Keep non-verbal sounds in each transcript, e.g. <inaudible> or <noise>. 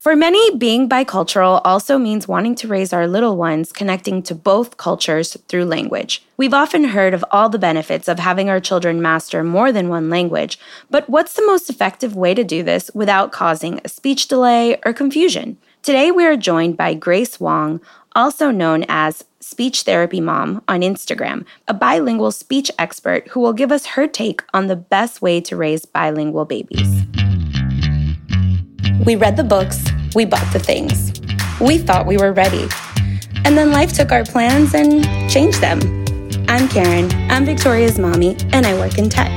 For many, being bicultural also means wanting to raise our little ones connecting to both cultures through language. We've often heard of all the benefits of having our children master more than one language, but what's the most effective way to do this without causing a speech delay or confusion? Today, we are joined by Grace Wong, also known as Speech Therapy Mom on Instagram, a bilingual speech expert who will give us her take on the best way to raise bilingual babies. We read the books, we bought the things. We thought we were ready. And then life took our plans and changed them. I'm Karen, I'm Victoria's mommy, and I work in tech.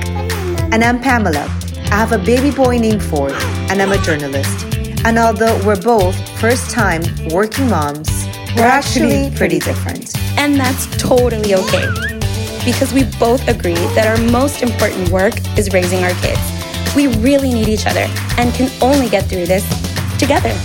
And I'm Pamela. I have a baby boy named Ford, and I'm a journalist. And although we're both first time working moms, we're actually pretty different. And that's totally okay. Because we both agree that our most important work is raising our kids. We really need each other and can only get through this together.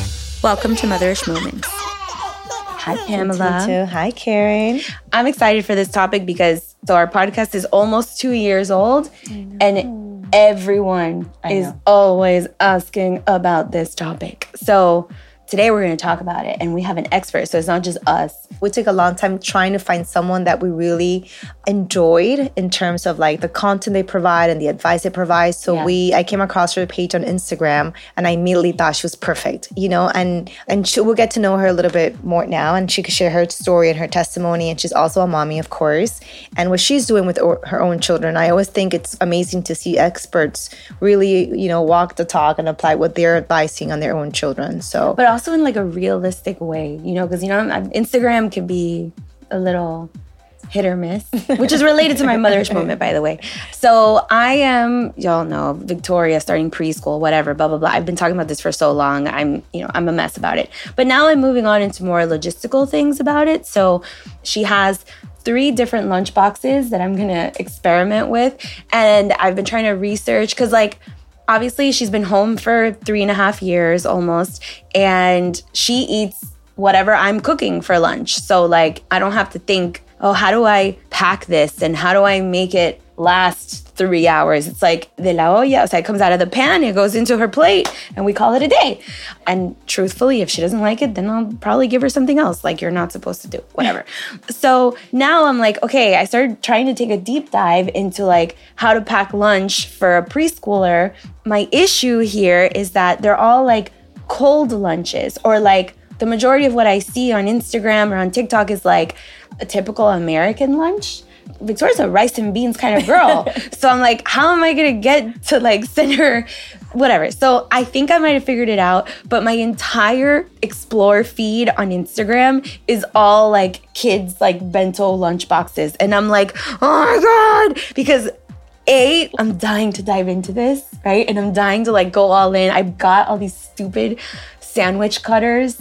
Welcome to Motherish Moments. Hi, Pamela. Hi, Karen. I'm excited for this topic because so our podcast is almost two years old, and everyone I is know. always asking about this topic. So today we're going to talk about it, and we have an expert, so it's not just us. We took a long time trying to find someone that we really enjoyed in terms of like the content they provide and the advice they provide. So Yeah. we, I came across her page on Instagram, and I immediately thought she was perfect, you know. And and she, we'll get to know her a little bit more now, and she could share her story and her testimony. And she's also a mommy, of course, and what she's doing with o- her own children. I always think it's amazing to see experts really, you know, walk the talk and apply what they're advising on their own children. So but also in like a realistic way, you know, because you know Instagram can be a little hit or miss, which is related to my mother's moment, by the way. So I am, y'all know, Victoria starting preschool, whatever, blah blah blah. I've been talking about this for so long. I'm, you know, I'm a mess about it. But now I'm moving on into more logistical things about it. So she has three different lunch boxes that I'm gonna experiment with, and I've been trying to research because like obviously she's been home for three and a half years almost and she eats whatever i'm cooking for lunch. So like i don't have to think oh how do i pack this? And how do i make it last three hours? It's like de la olla. So it comes out of the pan it goes into her plate and we call it a day. And truthfully if she doesn't like it then i'll probably give her something else like you're not supposed to do whatever. <laughs> So now i'm like okay i started trying to take a deep dive into like how to pack lunch for a preschooler. My issue here is that they're all like cold lunches or like the majority of what I see on Instagram or on TikTok is like a typical American lunch. Victoria's a rice and beans kind of girl. <laughs> so I'm like, how am I gonna get to like send her whatever? So I think I might have figured it out, but my entire explore feed on Instagram is all like kids like bento lunch boxes. And I'm like, oh my God, because a, I'm dying to dive into this, right? And I'm dying to like go all in. I've got all these stupid sandwich cutters.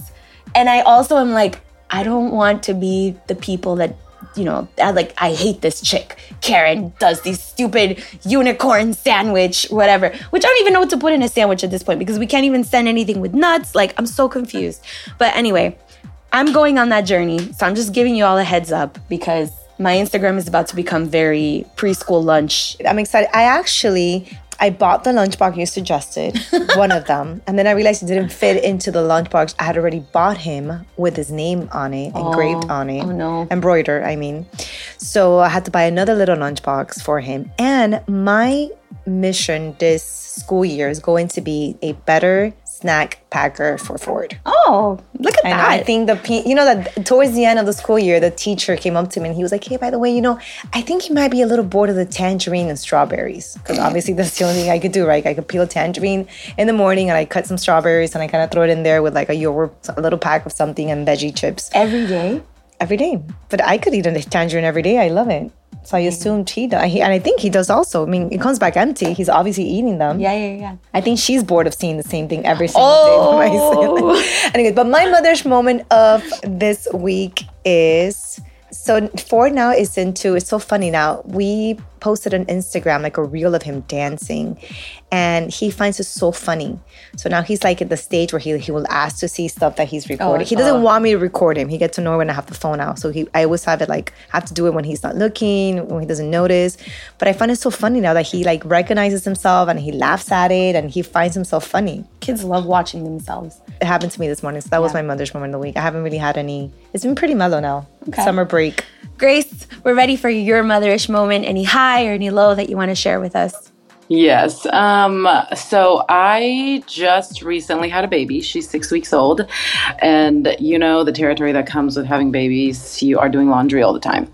And I also am like, I don't want to be the people that, you know, I like, I hate this chick. Karen does these stupid unicorn sandwich, whatever, which I don't even know what to put in a sandwich at this point because we can't even send anything with nuts. Like, I'm so confused. But anyway, I'm going on that journey. So I'm just giving you all a heads up because my Instagram is about to become very preschool lunch I'm excited. I actually I bought the lunchbox you suggested, <laughs> one of them, and then I realized it didn't fit into the lunchbox. I had already bought him with his name on it, engraved oh, on it. oh no. Embroidered, I mean. So I had to buy another little lunchbox for him. And my mission this school year is going to be a better snack packer for Ford. Oh, look at know, that. I think the you know that towards the end of the school year, the teacher came up to me and he was like, "Hey, by the way, you know, I think he might be a little bored of the tangerine and strawberries because obviously that's the only thing I could do, right? I could peel a tangerine in the morning and I cut some strawberries and I kind of throw it in there with like a yogurt, a little pack of something and veggie chips Every day. every day. But I could eat a tangerine every day. I love it. So I assumed he does, he, and I think he does also. I mean, it comes back empty. He's obviously eating them. Yeah, yeah, yeah. I think she's bored of seeing the same thing every single Oh. day. for. Oh. <laughs> Anyways, but my mother's moment of this week is so Ford now is into. It's so funny now. We posted on Instagram like a reel of him dancing, and he finds it so funny. So now he's like at the stage where he he will ask to see stuff that he's recording. Oh, he doesn't oh. want me to record him. He gets to know when I have the phone out. So he I always have it like have to do it when he's not looking, when he doesn't notice. But I find it so funny now that he like recognizes himself and he laughs at it and he finds himself funny. Kids love watching themselves. It happened to me this morning. So that was my mother's moment of the week. I haven't really had any. It's been pretty mellow now. Summer break. Grace, we're ready for your motherish moment. Any high or any low that you want to share with us? Yes. Um, so I just recently had a baby. She's six weeks old. And you know, the territory that comes with having babies, you are doing laundry all the time.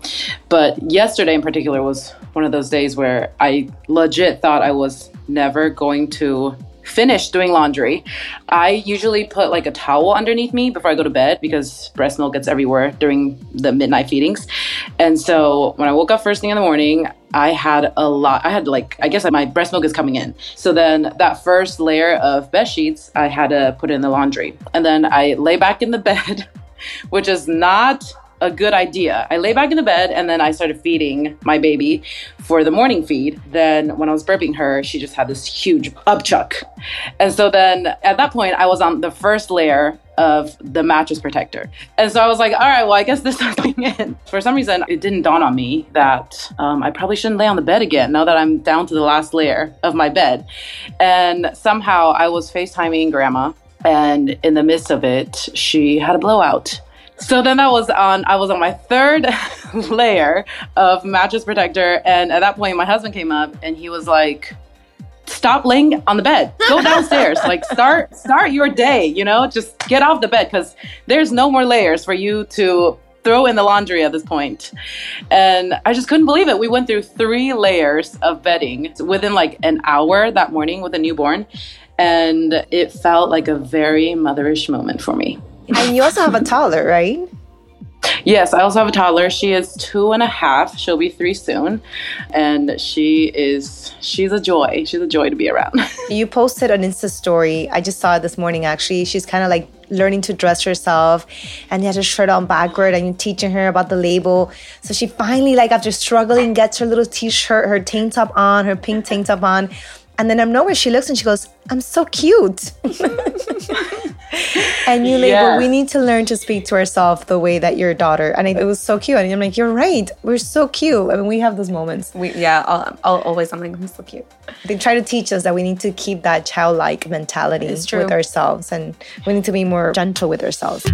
But yesterday in particular was one of those days where I legit thought I was never going to finish doing laundry, I usually put like a towel underneath me before I go to bed because breast milk gets everywhere during the midnight feedings. And so when I woke up first thing in the morning, I had a lot. I had like, I guess my breast milk is coming in. So then that first layer of bed sheets, I had to put in the laundry. And then I lay back in the <laughs> bed, which is not a good idea. I lay back in the bed and then I started feeding my baby for the morning feed. Then when I was burping her, she just had this huge upchuck. And so then at that point, I was on the first layer of the mattress protector. And so I was like, all right, well, I guess this is going in. For some reason, it didn't dawn on me that um, I probably shouldn't lay on the bed again now that I'm down to the last layer of my bed. And somehow I was FaceTiming grandma. And in the midst of it, she had a blowout. So then that was on I was on my third <laughs> layer of mattress protector and at that point my husband came up and he was like stop laying on the bed. Go downstairs. like start start your day, you know? Just get off the bed cuz there's no more layers for you to throw in the laundry at this point. And I just couldn't believe it. We went through 3 layers of bedding within like an hour that morning with a newborn and it felt like a very motherish moment for me. And you also have a toddler, right? Yes, I also have a toddler. She is two and a half. She'll be three soon. And she is, she's a joy. She's a joy to be around. <laughs> you posted an Insta story. I just saw it this morning actually. She's kind of like learning to dress herself and you has her shirt on backward and you're teaching her about the label. So she finally, like after struggling, gets her little t-shirt, her tank top on, her pink tank top on. And then I'm nowhere she looks and she goes, I'm so cute. <laughs> and you label, we need to learn to speak to ourselves the way that your daughter. And it was so cute. And I'm like, you're right. We're so cute. I mean, we have those moments. We, yeah, I'll, I'll always, I'm like, I'm so cute. They try to teach us that we need to keep that childlike mentality with ourselves and we need to be more gentle with ourselves.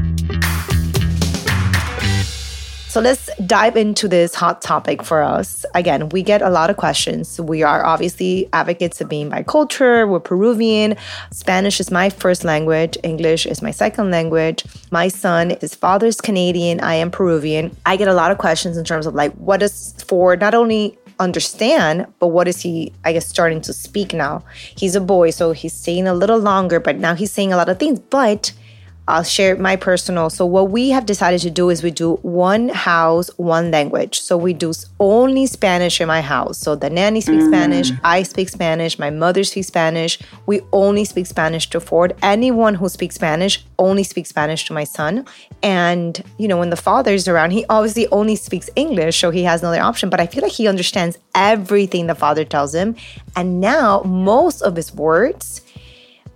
So let's dive into this hot topic Ford us. Again, we get a lot of questions. We are obviously advocates of being bicultural. We're Peruvian. Spanish is my first language. English is my second language. My son, his father's Canadian. I am Peruvian. I get a lot of questions in terms of like, what does for not only understand, but what is he, I guess, starting to speak now? He's a boy, so he's saying a little longer, but now he's saying a lot of things. But I'll share my personal. So what we have decided to do is we do one house, one language. So we do only Spanish in my house. So the nanny speaks mm. Spanish, I speak Spanish, my mother speaks Spanish. We only speak Spanish to Ford. Anyone who speaks Spanish only speaks Spanish to my son. And you know, when the father is around, he obviously only speaks English, so he has no other option. But I feel like he understands everything the father tells him. And now most of his words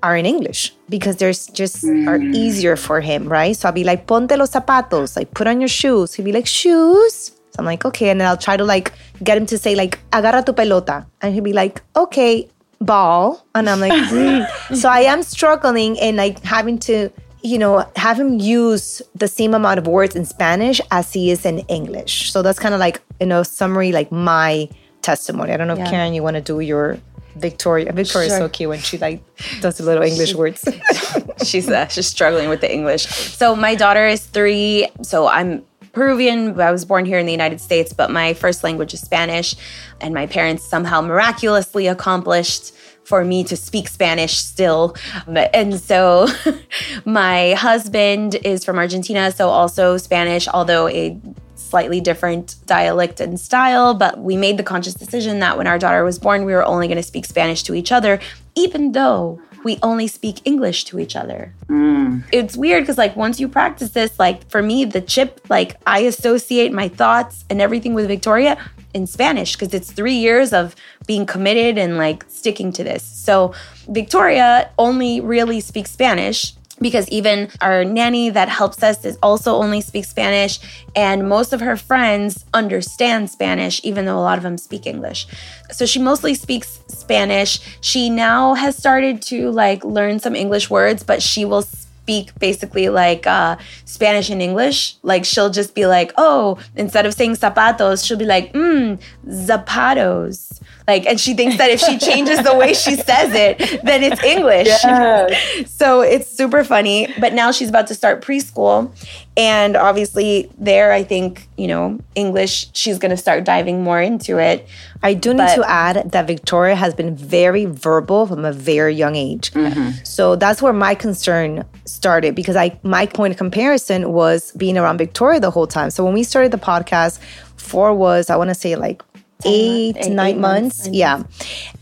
are in English because there's just mm. are easier for him, right? So I'll be like, ponte los zapatos, like put on your shoes. He'll be like, shoes. So I'm like, okay. And then I'll try to like get him to say like, agarra tu pelota. And he'll be like, okay, ball. And I'm like, <laughs> mm. so I am struggling and like having to, you know, have him use the same amount of words in Spanish as he is in English. So that's kind of like, you know, summary, like my testimony. I don't know yeah. if Karen, you want to do your Victoria. Victoria's sure. so cute when she like does the little English she, words. <laughs> she's uh, she's struggling with the English. So my daughter is three. So I'm Peruvian. I was born here in the United States, but my first language is Spanish, and my parents somehow miraculously accomplished for me to speak Spanish still. And so <laughs> my husband is from Argentina, so also Spanish, although a slightly different dialect and style, but we made the conscious decision that when our daughter was born, we were only going to speak Spanish to each other, even though we only speak English to each other. Mm. It's weird because, like, once you practice this, like, for me, the chip, like, I associate my thoughts and everything with Victoria in Spanish because it's three years of being committed and like sticking to this. So Victoria only really speaks Spanish because even our nanny that helps us is also only speaks Spanish and most of her friends understand Spanish even though a lot of them speak English. So she mostly speaks Spanish. She now has started to like learn some English words but she will speak basically like uh, Spanish and English. Like she'll just be like, oh, instead of saying zapatos, she'll be like, mm, zapatos. Like, and she thinks that if she changes the way she says it, then it's English. Yes. <laughs> so it's super funny. But now she's about to start preschool. And obviously, there, I think, you know, English, she's going to start diving more into it. I do need but, to add that Victoria has been very verbal from a very young age. Mm-hmm. So that's where my concern started because I my point of comparison was being around Victoria the whole time. So when we started the podcast, Ford was, I want to say like eight, eight nine eight months. months. Yeah.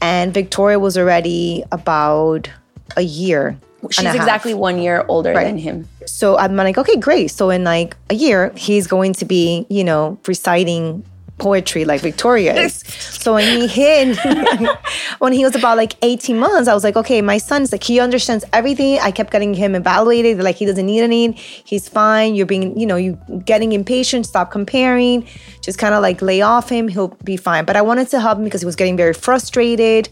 And Victoria was already about a year. She's exactly one year older right. than him. So I'm like, okay, great. So in like a year, he's going to be, you know, reciting poetry like Victoria is. <laughs> so when he hit, <laughs> when he was about like 18 months, I was like, okay, my son's like, he understands everything. I kept getting him evaluated. Like he doesn't need any. He's fine. You're being, you know, you getting impatient. Stop comparing. Just kind of like lay off him. He'll be fine. But I wanted to help him because he was getting very frustrated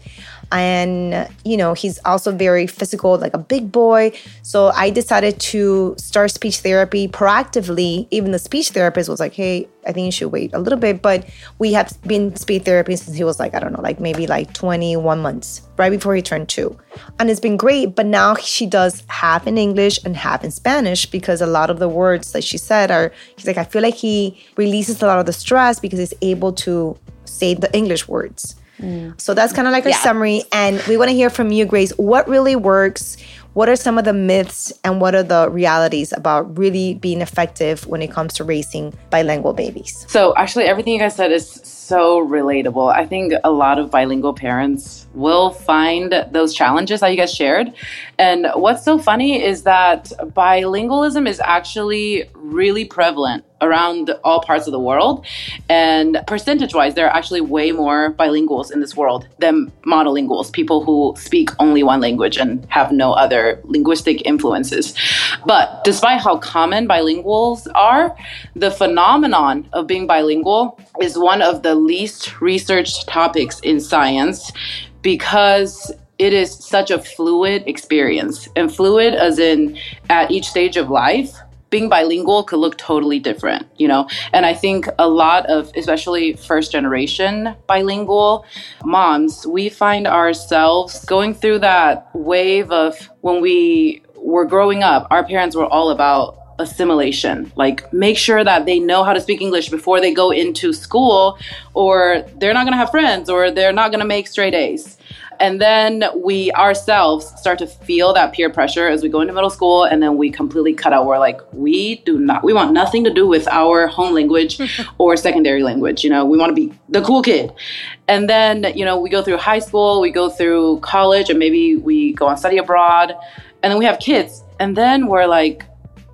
and you know he's also very physical like a big boy. So i decided to start speech therapy proactively. Even the speech therapist was like hey i think you should wait a little bit. But we have been speech therapy since he was like i don't know like maybe like 21 months right before he turned two. And it's been great but now she does half in english and half in spanish because a lot of the words that she said are he's like i feel like he releases a lot of the stress because he's able to say the english words Mm. so that's kind of like a yeah. summary. And we want to hear from you, Grace. What really works? What are some of the myths and what are the realities about really being effective when it comes to raising bilingual babies? So, actually, everything you guys said is so relatable. I think a lot of bilingual parents will find those challenges that you guys shared. And what's so funny is that bilingualism is actually really prevalent around all parts of the world. And percentage wise, there are actually way more bilinguals in this world than monolinguals, people who speak only one language and have no other linguistic influences. But despite how common bilinguals are, the phenomenon of being bilingual is one of the least researched topics in science because it is such a fluid experience. And fluid as in at each stage of life, being bilingual could look totally different, you know? And I think a lot of, especially first generation bilingual moms, we find ourselves going through that wave of when we were growing up, our parents were all about assimilation. Like, make sure that they know how to speak English before they go into school, or they're not gonna have friends, or they're not gonna make straight A's. And then we ourselves start to feel that peer pressure as we go into middle school, and then we completely cut out. We're like, we do not, we want nothing to do with our home language <laughs> or secondary language. You know, we want to be the cool kid. And then, you know, we go through high school, we go through college, and maybe we go on study abroad, and then we have kids. And then we're like,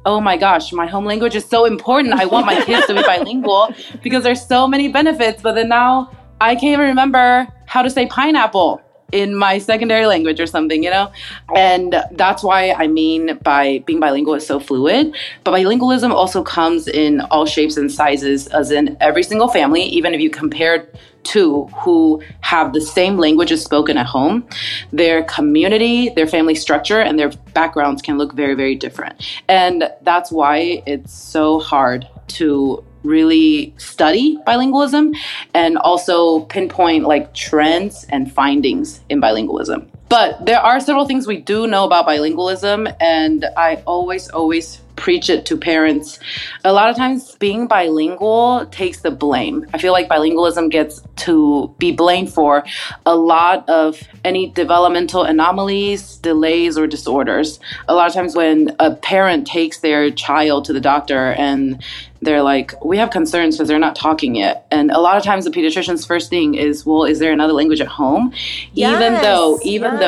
oh my gosh, my home language is so important. I want my <laughs> kids to be bilingual because there's so many benefits. But then now I can't even remember how to say pineapple in my secondary language or something, you know? And that's why I mean by being bilingual is so fluid. But bilingualism also comes in all shapes and sizes, as in every single family, even if you compare two who have the same languages spoken at home, their community, their family structure, and their backgrounds can look very, very different. And that's why it's so hard to really study bilingualism and also pinpoint like trends and findings in bilingualism. But there are several things we do know about bilingualism, and I always, always preach it to parents. A lot of times, being bilingual takes the blame. I feel like bilingualism gets to be blamed for a lot of any developmental anomalies, delays, or disorders. A lot of times, when a parent takes their child to the doctor and they're like, we have concerns because they're not talking yet. And a lot of times the pediatrician's first thing is, well, is there another language at home? Yes, even though, even yes.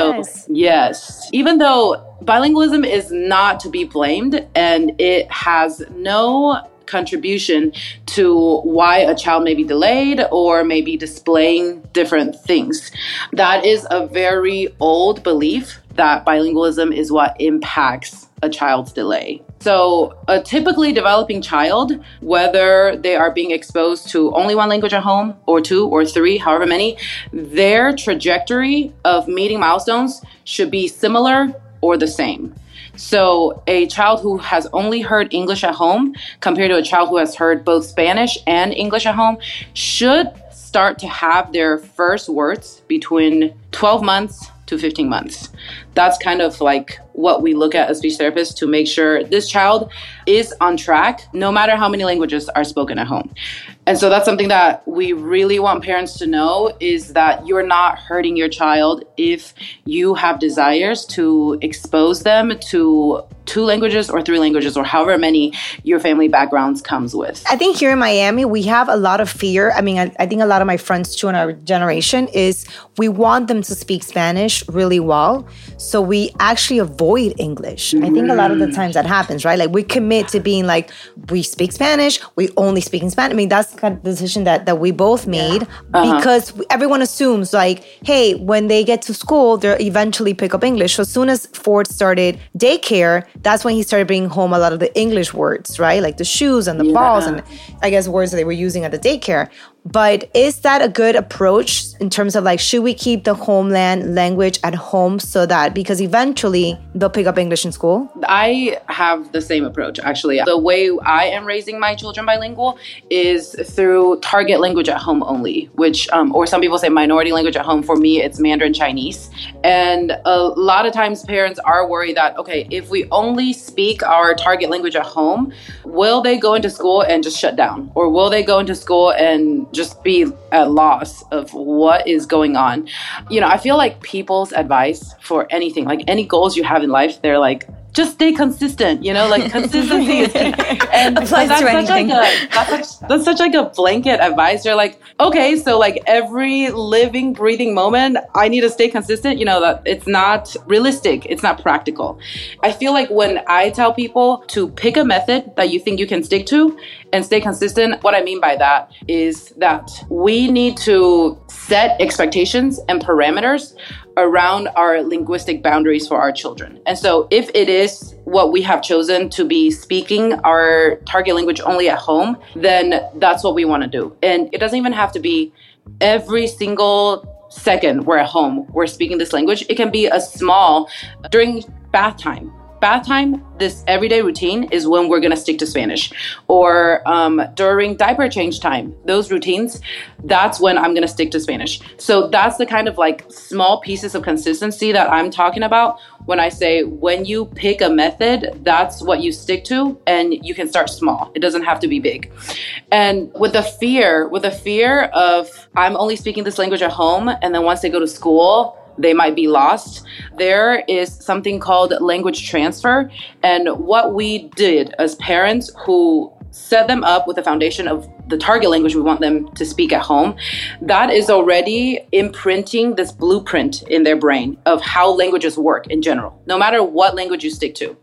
though, yes, even though bilingualism is not to be blamed and it has no contribution to why a child may be delayed or maybe displaying different things. That is a very old belief that bilingualism is what impacts a child's delay. So, a typically developing child, whether they are being exposed to only one language at home or two or three, however many, their trajectory of meeting milestones should be similar or the same. So, a child who has only heard English at home compared to a child who has heard both Spanish and English at home should start to have their first words between 12 months to 15 months. That's kind of like what we look at as speech therapists to make sure this child is on track no matter how many languages are spoken at home. And so that's something that we really want parents to know is that you're not hurting your child if you have desires to expose them to two languages or three languages or however many your family backgrounds comes with. I think here in Miami, we have a lot of fear. I mean, I, I think a lot of my friends too in our generation is we want them to speak Spanish really well. So we actually avoid English. Mm. I think a lot of the times that happens, right? Like we commit to being like, we speak Spanish, we only speak in Spanish. I mean, that's kind of the decision that, that we both made uh-huh. because everyone assumes like, hey, when they get to school, they'll eventually pick up English. So as soon as Ford started daycare, that's when he started bringing home a lot of the English words, right? Like the shoes and the yeah. balls and I guess words that they were using at the daycare. But is that a good approach in terms of like, should we keep the homeland language at home so that because eventually they'll pick up English in school? I have the same approach actually. The way I am raising my children bilingual is through target language at home only, which, um, or some people say minority language at home. For me, it's Mandarin Chinese. And a lot of times parents are worried that, okay, if we only speak our target language at home, will they go into school and just shut down? Or will they go into school and just be at loss of what is going on. You know, I feel like people's advice for anything, like any goals you have in life, they're like, just stay consistent, you know, like <laughs> consistency is <laughs> and applies that's to such anything. Like a, that's, such, that's such like a blanket advice. You're like, okay, so like every living, breathing moment, I need to stay consistent. You know that it's not realistic. It's not practical. I feel like when I tell people to pick a method that you think you can stick to and stay consistent, what I mean by that is that we need to set expectations and parameters around our linguistic boundaries for our children. And so, if it is what we have chosen to be speaking our target language only at home, then that's what we want to do. And it doesn't even have to be every single second we're at home, we're speaking this language. It can be a small during bath time bath time, this everyday routine is when we're going to stick to Spanish. Or um, during diaper change time, those routines, that's when I'm going to stick to Spanish. So that's the kind of like small pieces of consistency that I'm talking about when I say when you pick a method, that's what you stick to and you can start small. It doesn't have to be big. And with the fear, with the fear of I'm only speaking this language at home and then once they go to school, they might be lost. There is something called language transfer. And what we did as parents who set them up with a foundation of the target language we want them to speak at home, that is already imprinting this blueprint in their brain of how languages work in general, no matter what language you stick to.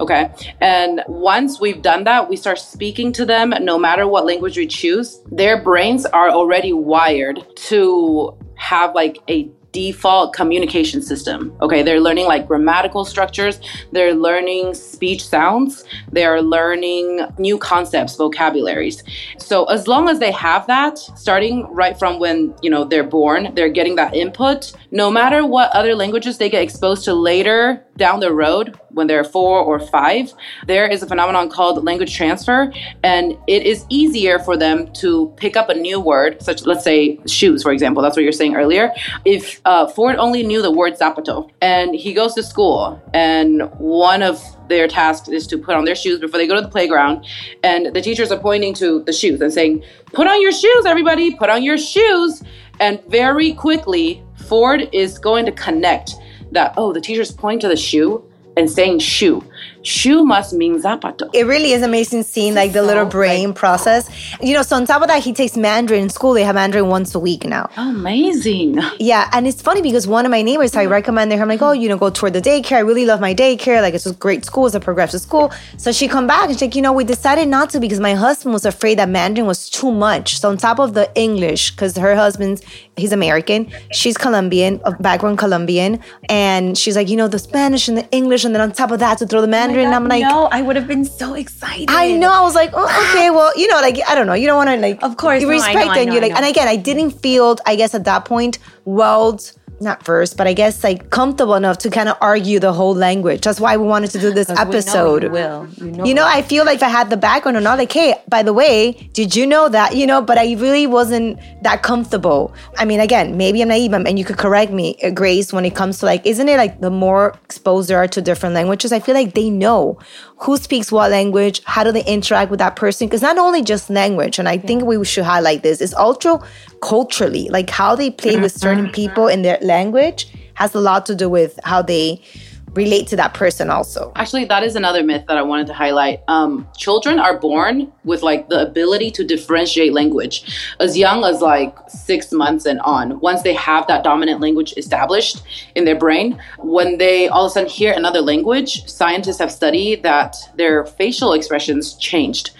Okay. And once we've done that, we start speaking to them, no matter what language we choose, their brains are already wired to have like a default communication system. Okay, they're learning like grammatical structures, they're learning speech sounds, they're learning new concepts, vocabularies. So as long as they have that, starting right from when, you know, they're born, they're getting that input, no matter what other languages they get exposed to later down the road when they're four or five, there is a phenomenon called language transfer, and it is easier for them to pick up a new word, such let's say shoes, for example. That's what you're saying earlier. If uh, Ford only knew the word zapato, and he goes to school, and one of their tasks is to put on their shoes before they go to the playground, and the teachers are pointing to the shoes and saying, "Put on your shoes, everybody! Put on your shoes!" And very quickly, Ford is going to connect that, oh, the teacher's pointing to the shoe and saying shoe. Shoe must mean zapato. It really is amazing seeing like the little brain process. You know, so on top of that, he takes Mandarin in school. They have Mandarin once a week now. Amazing. Yeah, and it's funny because one of my neighbors, I mm. recommended her. I'm like, oh, you know, go toward the daycare. I really love my daycare. Like, it's a great school. It's a progressive school. So she come back and she's like, you know, we decided not to because my husband was afraid that Mandarin was too much. So on top of the English, because her husband's he's American, she's Colombian, of background Colombian, and she's like, you know, the Spanish and the English, and then on top of that to throw the Mandarin. Oh and I'm like, no, I would have been so excited. I know. I was like, oh, okay, well, you know, like I don't know. You don't want to like, Of course, you no, respect know, and you're I like, and again, I didn't feel, I guess, at that point, well, not first, but I guess like comfortable enough to kind of argue the whole language. That's why we wanted to do this 'Cause we know episode. you will. You know You know, I feel like if I had the background or not, like, hey, by the way, did you know that? You know, but I really wasn't that comfortable. I mean, again, maybe I'm naive, and you could correct me, uh, Grace, when it comes to like, isn't it like the more exposed they are to different languages, I feel like they know who speaks what language, how do they interact with that person? Because not only just language, and I think we should highlight this, it's also culturally, like how they play with certain people in their language has a lot to do with how they relate to that person also. Actually, that is another myth that I wanted to highlight. Um, children are born with like the ability to differentiate language as young as like six months and on. Once they have that dominant language established in their brain, when they all of a sudden hear another language, scientists have studied that their facial expressions changed.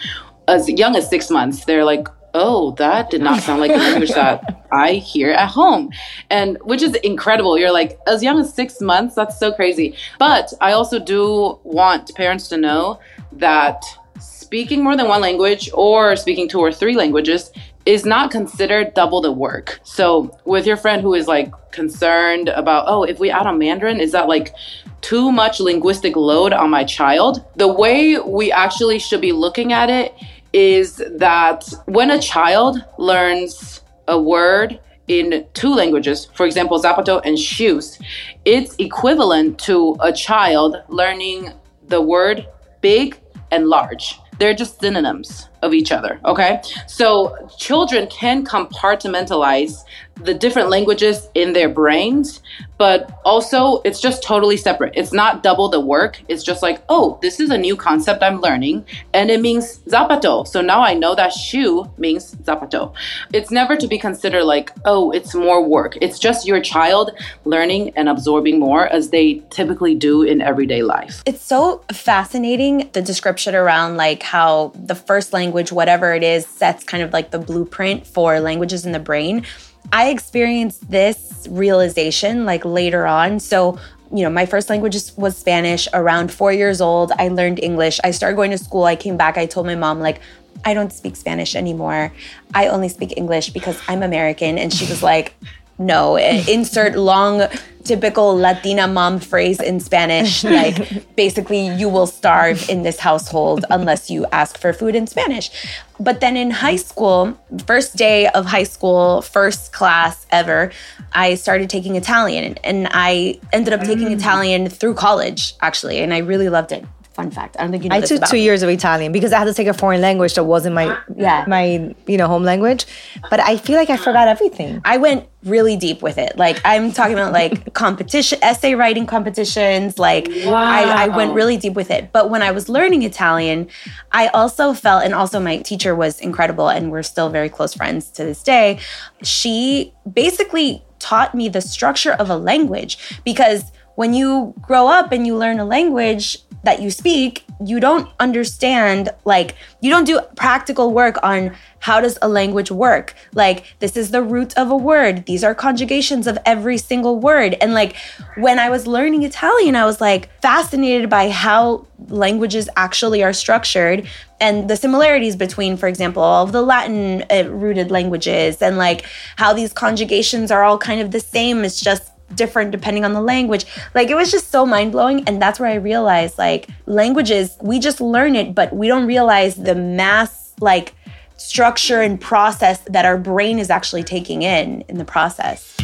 As young as six months, they're like, oh, that did not sound like the language that I hear at home. And which is incredible. You're like, as young as six months, that's so crazy. But I also do want parents to know that speaking more than one language or speaking two or three languages is not considered double the work. So with your friend who is like concerned about, oh, if we add on Mandarin, is that like too much linguistic load on my child? The way we actually should be looking at it is that when a child learns a word in two languages, for example, Zapato and shoes, it's equivalent to a child learning the word big and large. They're just synonyms of each other, okay? So children can compartmentalize the different languages in their brains, but also it's just totally separate. It's not double the work. It's just like, oh, this is a new concept I'm learning and it means zapato. So now I know that shoe means zapato. It's never to be considered like, oh, it's more work. It's just your child learning and absorbing more as they typically do in everyday life. It's so fascinating the description around like how the first language, whatever it is, sets kind of like the blueprint for languages in the brain. I experienced this realization like later on. So, you know, my first language was Spanish. Around four years old, I learned English. I started going to school. I came back. I told my mom, like, I don't speak Spanish anymore. I only speak English because I'm American. And she was like, no, eh, <laughs> insert long, typical Latina mom phrase in Spanish. <laughs> Like, basically, you will starve in this household unless you ask for food in Spanish. But then in high school, first day of high school, first class ever, I started taking Italian. And I ended up taking Italian through college, actually. And I really loved it. Fun fact. I don't think you know I took two years of Italian because I had to take a foreign language that wasn't my Yeah. my you know home language. But I feel like I forgot everything. I went really deep with it. Like I'm talking about like <laughs> competition, essay writing competitions. Like I, I went really deep with it. But when I was learning Italian, I also felt, and also my teacher was incredible, and we're still very close friends to this day. She basically taught me the structure of a language because when you grow up and you learn a language that you speak, you don't understand, like, you don't do practical work on how does a language work. Like, this is the root of a word, these are conjugations of every single word. And, like, when I was learning Italian, I was like fascinated by how languages actually are structured and the similarities between, for example, all of the Latin uh, rooted languages and like how these conjugations are all kind of the same. It's just different depending on the language. Like it was just so mind blowing. And that's where I realized like languages, we just learn it, but we don't realize the mass like structure and process that our brain is actually taking in in the process.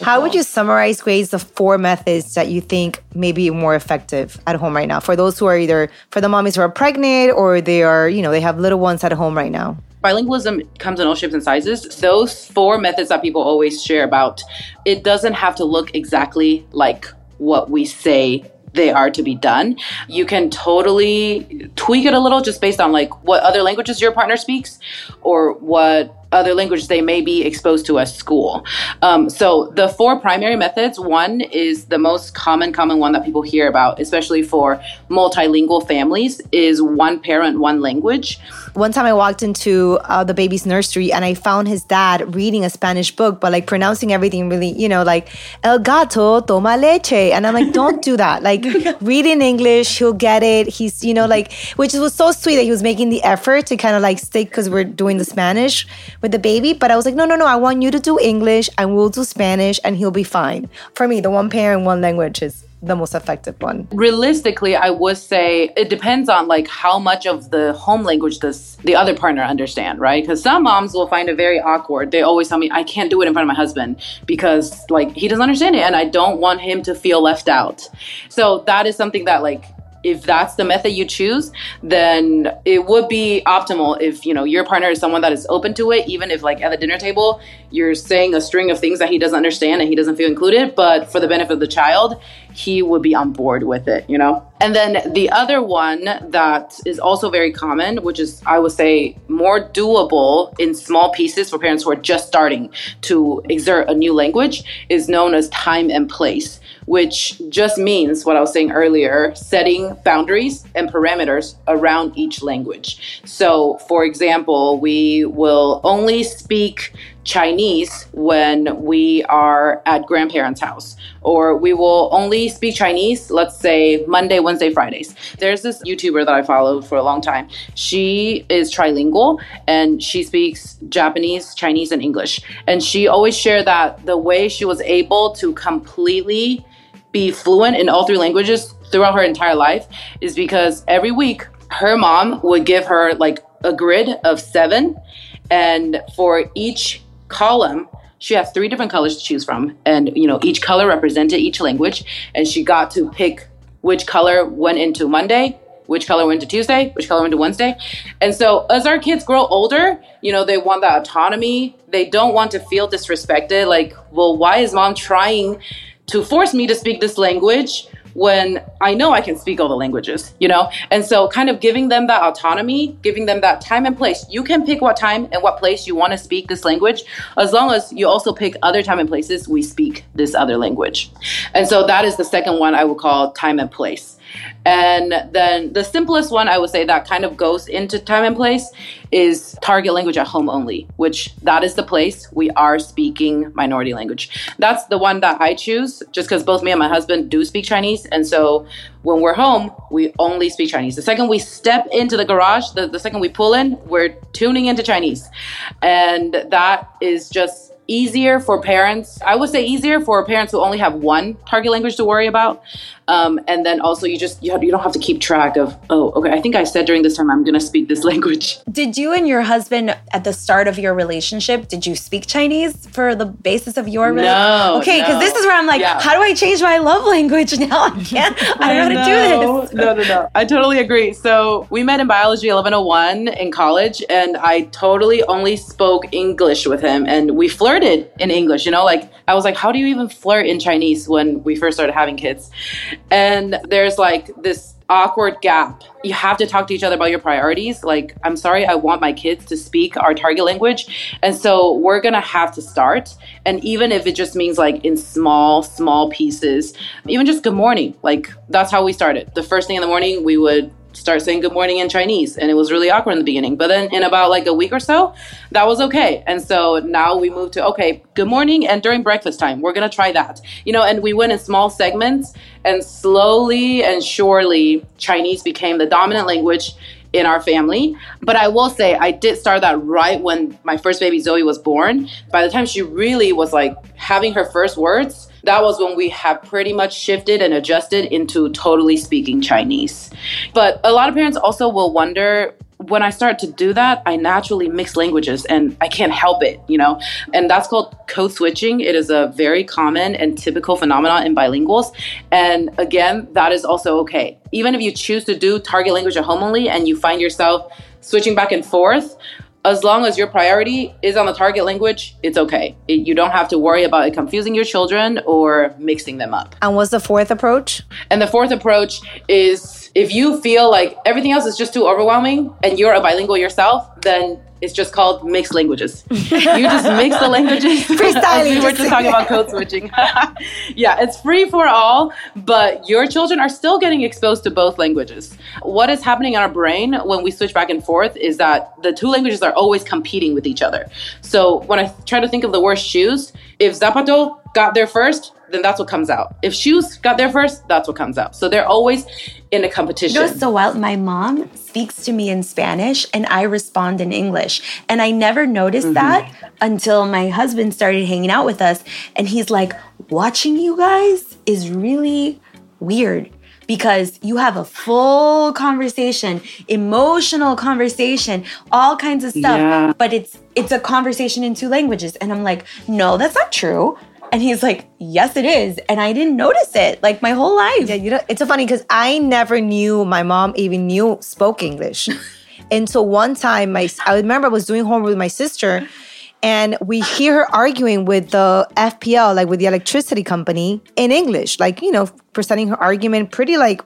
How would you summarize, Grace, the four methods that you think may be more effective at home right now for those who are either for the mommies who are pregnant or they are, you know, they have little ones at home right now? Bilingualism comes in all shapes and sizes. Those four methods that people always share about, it doesn't have to look exactly like what we say they are to be done. You can totally tweak it a little just based on like what other languages your partner speaks or what other languages they may be exposed to at school. Um, so the four primary methods, one is the most common, common one that people hear about, especially for multilingual families, is one parent, one language. One time I walked into uh, the baby's nursery and I found his dad reading a Spanish book, but like pronouncing everything really, you know, like El gato toma leche. And I'm like, don't do that. Like, <laughs> read in English, he'll get it. He's, you know, like, which was so sweet that he was making the effort to kind of like stick because we're doing the Spanish with the baby. But I was like, no, no, no, I want you to do English and we'll do Spanish and he'll be fine. For me, the one parent, one language is the most effective one? Realistically, I would say it depends on like how much of the home language does the other partner understand, right? Because some moms will find it very awkward. They always tell me, I can't do it in front of my husband because like he doesn't understand it and I don't want him to feel left out. So that is something that like if that's the method you choose, then it would be optimal if you know your partner is someone that is open to it, even if like at the dinner table you're saying a string of things that he doesn't understand and he doesn't feel included, but for the benefit of the child, he would be on board with it, you know? And then the other one that is also very common, which is I would say more doable in small pieces for parents who are just starting to exert a new language, is known as time and place which just means what I was saying earlier setting boundaries and parameters around each language. So, for example, we will only speak Chinese when we are at grandparents' house, or we will only speak Chinese, let's say Monday, Wednesday, Fridays. There's this YouTuber that I followed for a long time. She is trilingual and she speaks Japanese, Chinese, and English. And she always shared that the way she was able to completely be fluent in all three languages throughout her entire life is because every week her mom would give her like a grid of seven. And for each column she had three different colors to choose from. And you know each color represented each language. And she got to pick which color went into monday which color went to tuesday which color went to wednesday. And so as our kids grow older you know they want that autonomy. They don't want to feel disrespected. Like well why is mom trying to force me to speak this language when I know I can speak all the languages, you know? And so, kind of giving them that autonomy, giving them that time and place. You can pick what time and what place you want to speak this language, as long as you also pick other time and places we speak this other language. And so, that is the second one I would call time and place. And then the simplest one I would say that kind of goes into time and place is target language at home only, which that is the place we are speaking minority language. That's the one that I choose just because both me and my husband do speak Chinese. And so when we're home, we only speak Chinese. The second we step into the garage, the, the second we pull in, we're tuning into Chinese. And that is just easier for parents. I would say easier for parents who only have one target language to worry about. Um, and then also you just you, have, you don't have to keep track of oh okay I think I said during this time I'm going to speak this <laughs> language. Did you and your husband at the start of your relationship did you speak Chinese for the basis of your relationship? No. Okay, because no. this is where I'm like, yeah. how do I change my love language <laughs> now? I can't. I don't know how to do this. no, no, no. I totally agree. So we met in biology 1101 in college, and I totally only spoke English with him, and we flirted in English. You know, like I was like, how do you even flirt in Chinese when we first started having kids? And there's like this awkward gap. You have to talk to each other about your priorities. Like, I'm sorry, I want my kids to speak our target language. And so we're going to have to start. And even if it just means like in small, small pieces, even just good morning, like that's how we started. The first thing in the morning, we would start saying good morning in Chinese. And it was really awkward in the beginning. But then in about like a week or so, that was okay. And so now we moved to, okay, good morning. And during breakfast time, we're going to try that. You know, and we went in small segments. And slowly and surely, Chinese became the dominant language in our family. But I will say, I did start that right when my first baby Zoe was born. By the time she really was like having her first words, that was when we have pretty much shifted and adjusted into totally speaking Chinese. But a lot of parents also will wonder when I start to do that, I naturally mix languages and I can't help it, you know? And that's called code switching. It is a very common and typical phenomenon in bilinguals. And again, that is also okay. Even if you choose to do target language at home only and you find yourself switching back and forth, as long as your priority is on the target language, it's okay. It, you don't have to worry about it confusing your children or mixing them up. And what's the fourth approach? And the fourth approach is if you feel like everything else is just too overwhelming and you're a bilingual yourself, then it's just called mixed languages. <laughs> you just mix the languages. <laughs> Freestyling. we were just talking about <laughs> code switching. yeah, it's free for all, but your children are still getting exposed to both languages. What is happening in our brain when we switch back and forth is that the two languages are always competing with each other. So when I try to think of the word shoes, if zapato got there first, then that's what comes out. If shoes got there first, that's what comes out. So they're always in a competition. You know so wild? My mom speaks to me in Spanish and I respond in English. And I never noticed mm-hmm. that until my husband started hanging out with us. And he's like, watching you guys is really weird because you have a full conversation, emotional conversation, all kinds of stuff. Yeah. But it's it's a conversation in two languages. And I'm like, no, that's not true. And he's like, yes, it is. And I didn't notice it like my whole life. Yeah, you know, it's so funny because I never knew my mom even knew spoke English. <laughs> Until one time, my I remember I was doing homework with my sister, and we hear her arguing with the FPL, like with the electricity company, in English, like you know, presenting her argument pretty like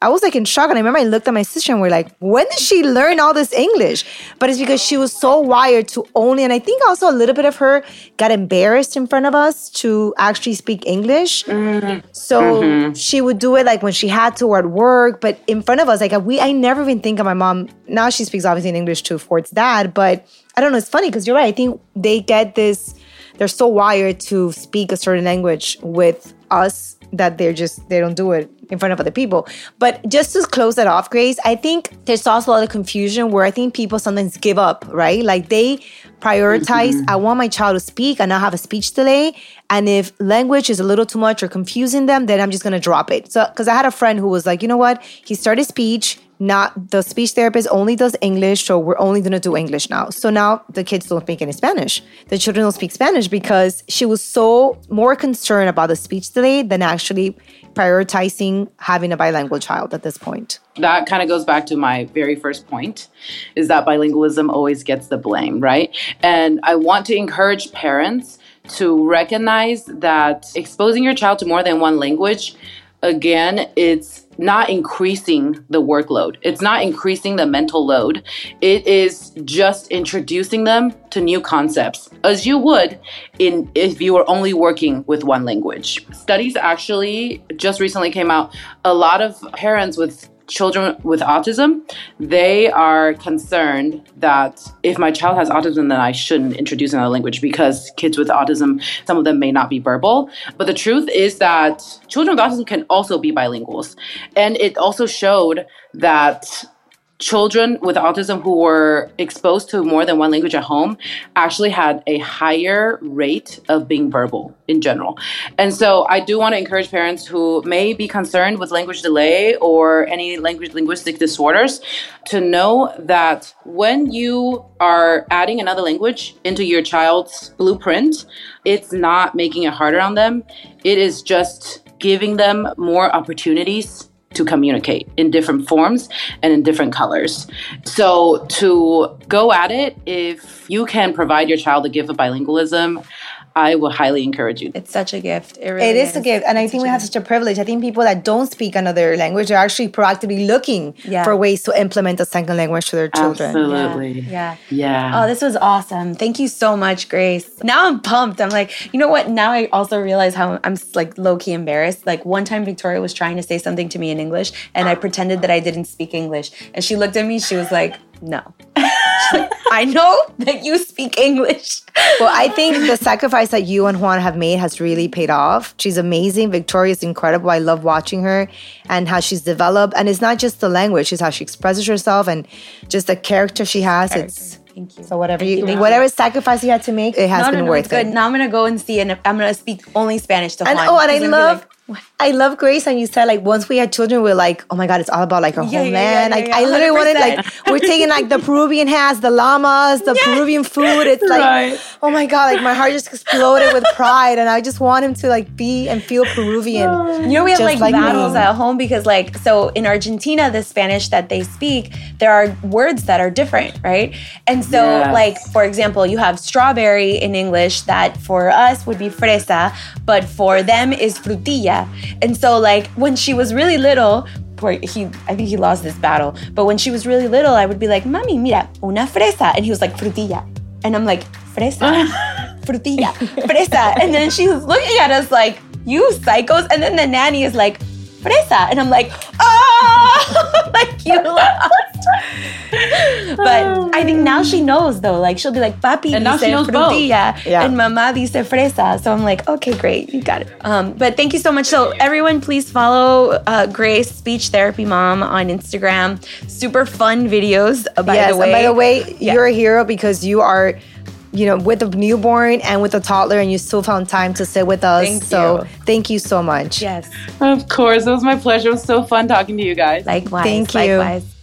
I was like in shock. And I remember I looked at my sister and we're like, when did she learn all this English? But it's because she was so wired to only, and I think also a little bit of her got embarrassed in front of us to actually speak English. Mm-hmm. So mm-hmm. she would do it like when she had to or at work, but in front of us, like we, I never even think of my mom. Now she speaks obviously in English to Ford's dad, but I don't know. It's funny because you're right. I think they get this, they're so wired to speak a certain language with us that they're just, they don't do it in front of other people. But just to close that off, Grace, I think there's also a lot of confusion where I think people sometimes give up, right? Like they prioritize, mm-hmm. I want my child to speak and not have a speech delay. And if language is a little too much or confusing them, then I'm just gonna drop it. So, because I had a friend who was like, you know what? He started speech not the speech therapist only does English, so we're only gonna do English now. So now the kids don't speak any Spanish. The children don't speak Spanish because she was so more concerned about the speech delay than actually prioritizing having a bilingual child at this point. That kind of goes back to my very first point is that bilingualism always gets the blame, right? And I want to encourage parents to recognize that exposing your child to more than one language again, it's not increasing the workload. It's not increasing the mental load. It is just introducing them to new concepts, as you would in if you were only working with one language. Studies actually just recently came out. A lot of parents with children with autism, they are concerned that if my child has autism, then I shouldn't introduce another language because kids with autism, some of them may not be verbal. But the truth is that children with autism can also be bilinguals. And it also showed that children with autism who were exposed to more than one language at home actually had a higher rate of being verbal in general. And so I do want to encourage parents who may be concerned with language delay or any language linguistic disorders to know that when you are adding another language into your child's blueprint, it's not making it harder on them. It is just giving them more opportunities to communicate in different forms and in different colors. So, to go at it, if you can provide your child a gift of bilingualism, I will highly encourage you. It's such a gift. It, really it is, is, a gift. And I think we have such a privilege. I think people that don't speak another language are actually proactively looking yeah. for ways to implement a second language to their children. Absolutely. Yeah. yeah. Yeah. Oh, this was awesome. Thank you so much, Grace. Now I'm pumped. I'm like, you know what? Now I also realize how I'm like low key embarrassed. Like one time Victoria was trying to say something to me in English and I pretended that I didn't speak English. And she looked at me, she was like, no. <laughs> <laughs> I know that you speak English. Well, I think the sacrifice that you and Juan have made has really paid off. She's amazing. Victoria's incredible. I love watching her and how she's developed. And it's not just the language, it's how she expresses herself and just the character she has. It's Thank you. So whatever you, you whatever sacrifice you had to make, it has no, been no, no, worth good. it. Now I'm gonna go and see, and I'm gonna speak only Spanish to and, Juan. Oh, and I love. Like, I love Grace, and you said like once we had children, we are like, oh my god, it's all about like our Yeah, yeah, homeland. yeah, like yeah, I literally wanted like <laughs> we're taking like the Peruvian hats, the llamas, the Peruvian food. It's like Right. oh my god, like my heart just exploded with pride, and I just want him to like be and feel Peruvian. You know, we have Just like, like me. battles at home because, like, so in Argentina, the Spanish that they speak, there are words that are different, right? And so, Yes. like, for example, you have strawberry in English that for us would be fresa, but for them is frutilla. And so, like, when she was really little, poor he, I think he lost this battle, but when she was really little, I would be like, Mami, mira, una fresa. And he was like, frutilla. And I'm like, fresa, <laughs> frutilla, fresa. And then she was looking at us like, you psychos. And then the nanny is like, fresa. And I'm like, oh, <laughs> like you lost. but I think now she knows though. Like she'll be like, papi And now dice she knows both. frutilla Yeah. and mama dice fresa. So I'm like, okay, great, you got it. Um, but thank you so much. So everyone, please follow uh, Grace Speech Therapy Mom on Instagram. Super fun videos. uh, by yes, the way, and by the way, Yeah. you're a hero because you are, you know, with a newborn and with a toddler, and you still found time to sit with us. Thank so you. thank you so much. yes, Of course, it was my pleasure. It was so fun talking to you guys. likewise. Thank you. Likewise.